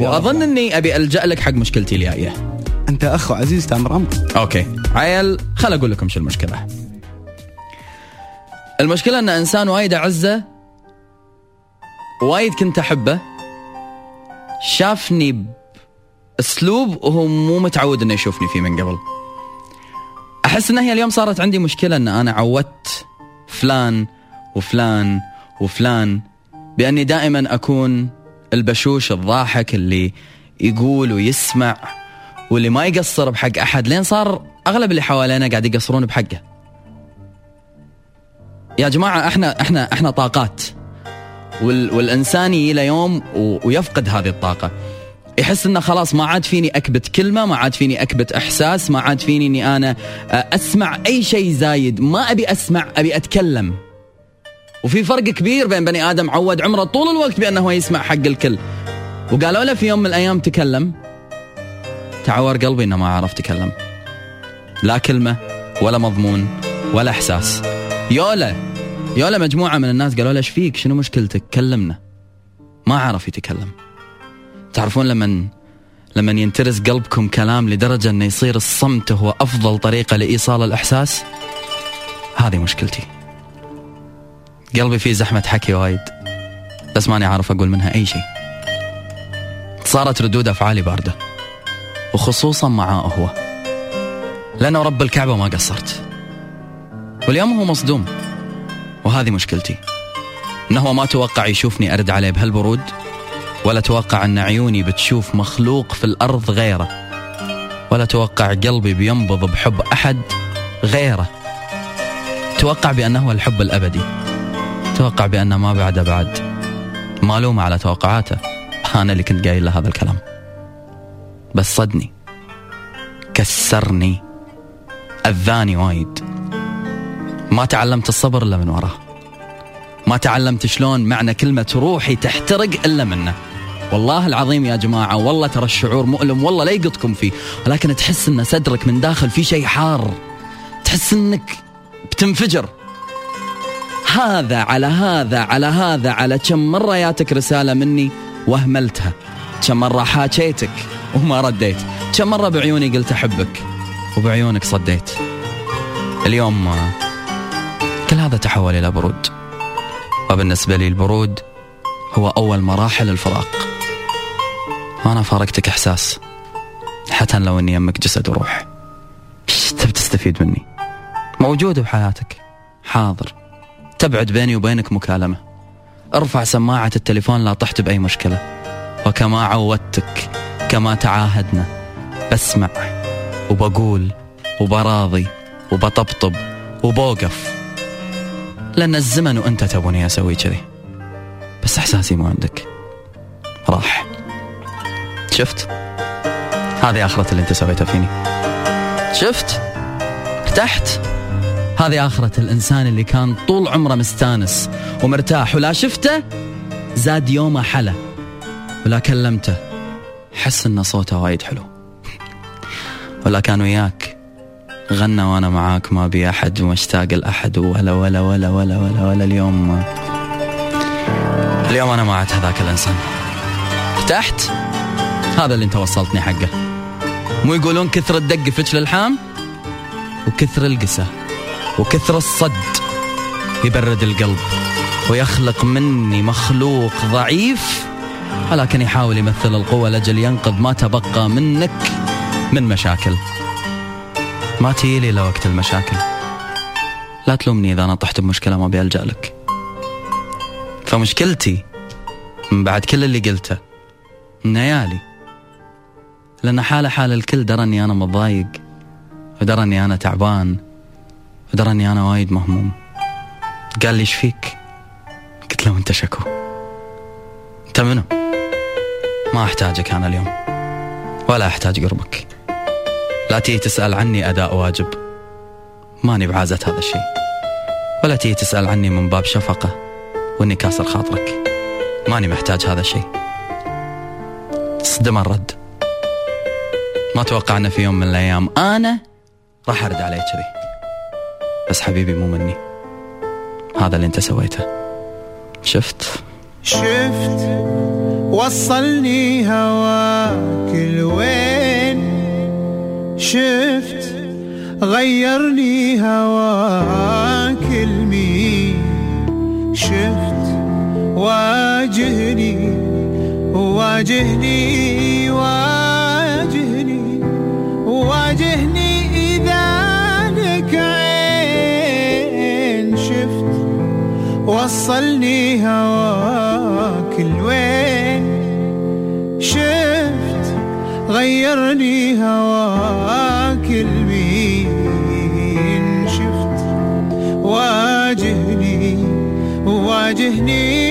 وأظن إني أبي ألجأ لك حق مشكلتي الجايه أنت اخ عزيز تامر أمر أوكي. عيل خل أقول لكم شو المشكلة. المشكلة إن إنسان وايد أعزه وايد كنت أحبه شافني بأسلوب وهو مو متعود إنه يشوفني فيه من قبل. أحس إن هي اليوم صارت عندي مشكلة إن أنا عودت فلان وفلان وفلان بأني دائما أكون البشوش الضاحك اللي يقول ويسمع واللي ما يقصر بحق أحد لين صار أغلب اللي حوالينا قاعد يقصرون بحقه. يا جماعة إحنا إحنا إحنا طاقات وال والإنسان يجي يوم ويفقد هذه الطاقة. يحس إنه خلاص ما عاد فيني أكبت كلمة، ما عاد فيني أكبت إحساس، ما عاد فيني إني أنا أسمع أي شيء زايد، ما أبي أسمع أبي أتكلم. وفي فرق كبير بين بني آدم عود عمره طول الوقت بأنه يسمع حق الكل. وقالوا له في يوم من الأيام تكلم تعور قلبي إنه ما عرف تكلم. لا كلمة ولا مضمون ولا إحساس. يولا يولا مجموعة من الناس قالوا له إيش فيك؟ شنو مشكلتك؟ كلمنا. ما عرف يتكلم. تعرفون لما لما ينترس قلبكم كلام لدرجة إنه يصير الصمت هو أفضل طريقة لإيصال الإحساس؟ هذه مشكلتي. قلبي فيه زحمة حكي وايد بس ماني عارف أقول منها أي شيء. صارت ردود أفعالي باردة. وخصوصا معاه هو. لأنه رب الكعبة ما قصرت. واليوم هو مصدوم. وهذه مشكلتي. إنه ما توقع يشوفني أرد عليه بهالبرود ولا توقع أن عيوني بتشوف مخلوق في الأرض غيره ولا توقع قلبي بينبض بحب أحد غيره توقع بأنه الحب الأبدي توقع بانه ما بعده بعد. مالومه على توقعاته. أنا اللي كنت قايل له هذا الكلام. بس صدني. كسرني. أذاني وايد. ما تعلمت الصبر إلا من وراه. ما تعلمت شلون معنى كلمة روحي تحترق إلا منه. والله العظيم يا جماعة والله ترى الشعور مؤلم والله لا يقطكم فيه. ولكن تحس إن صدرك من داخل في شيء حار. تحس إنك بتنفجر. هذا على هذا على هذا على كم مرة ياتك رسالة مني واهملتها كم مرة حاكيتك وما رديت. كم مرة بعيوني قلت أحبك وبعيونك صديت. اليوم كل هذا تحول إلى برود. وبالنسبة لي البرود هو أول مراحل الفراق. وأنا فارقتك إحساس. حتى لو أني يمك جسد وروح. إيش تبي تستفيد مني؟ موجود بحياتك. حاضر. تبعد بيني وبينك مكالمة. ارفع سماعة التليفون لا طحت بأي مشكلة. وكما عودتك كما تعاهدنا بسمع وبقول وبراضي وبطبطب وبوقف. لأن الزمن وأنت تبوني أسوي كذي. بس إحساسي مو عندك. راح. شفت؟ هذه آخرة اللي أنت سويته فيني. شفت؟ ارتحت؟ هذه آخرة الإنسان اللي كان طول عمره مستانس ومرتاح ولا شفته زاد يومه حلا ولا كلمته حس إن صوته وايد حلو. ولا كان وياك غنى وأنا معاك ما بي أحد ومشتاق لأحد ولا ولا ولا ولا ولا ولا اليوم. ما اليوم أنا ما عاد هذاك الإنسان. ارتحت؟ هذا اللي أنت وصلتني حقه. مو يقولون كثر الدق فتش للحام وكثر القسى وكثر الصد يبرد القلب ويخلق مني مخلوق ضعيف. ولكن يحاول يمثل القوة لأجل ينقذ ما تبقى منك من مشاكل. ما تيلي لوقت المشاكل. لا تلومني إذا أنا طحت بمشكلة ما بيلجأ لك. فمشكلتي من بعد كل اللي قلته نيالي لأن حالة حال الكل درى أني أنا متضايق ودرى أني أنا تعبان ودرى أني أنا وايد مهموم. قال لي إيش فيك؟ قلت له أنت شكو. أنت منو؟ ما أحتاجك أنا اليوم. ولا أحتاج قربك. لا تيجي تسأل عني أداء واجب. ماني بعازة هذا الشيء. ولا تيجي تسأل عني من باب شفقة واني كاسر خاطرك ماني محتاج هذا الشيء. صدم الرد. ما توقع ان في يوم من الأيام. أنا راح أرد عليه كذي. بس حبيبي مو مني. هذا اللي انت سويته. شفت؟ شفت. وصلني هواك لوين شفت. غيرني هواك المين شفت. واجهني واجهني. واجهني وصلني هواك الوين. شفت غيرني هواك البين. شفت واجهني واجهني.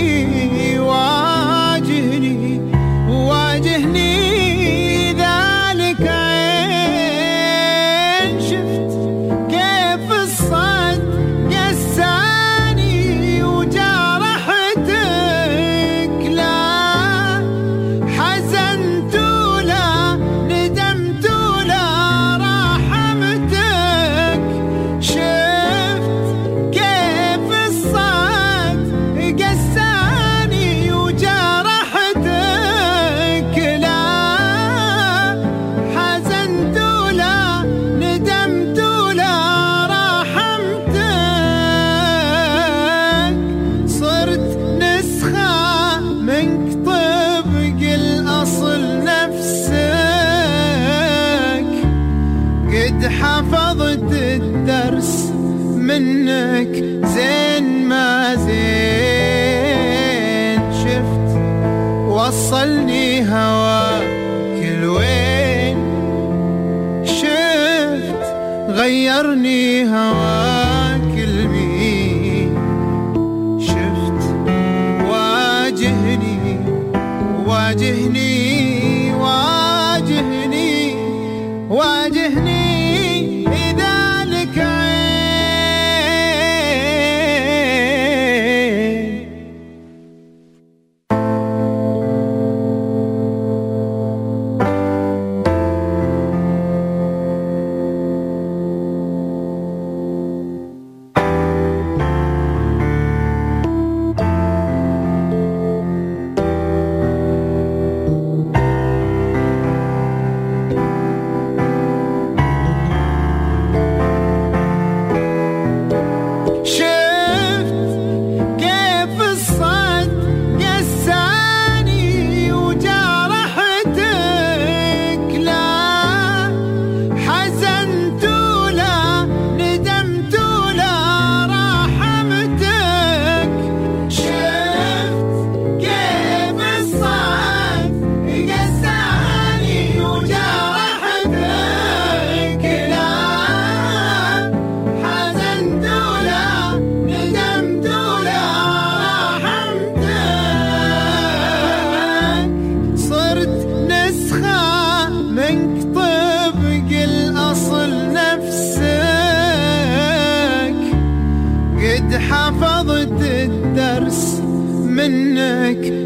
هواك لوين شفت غيرني هواك منك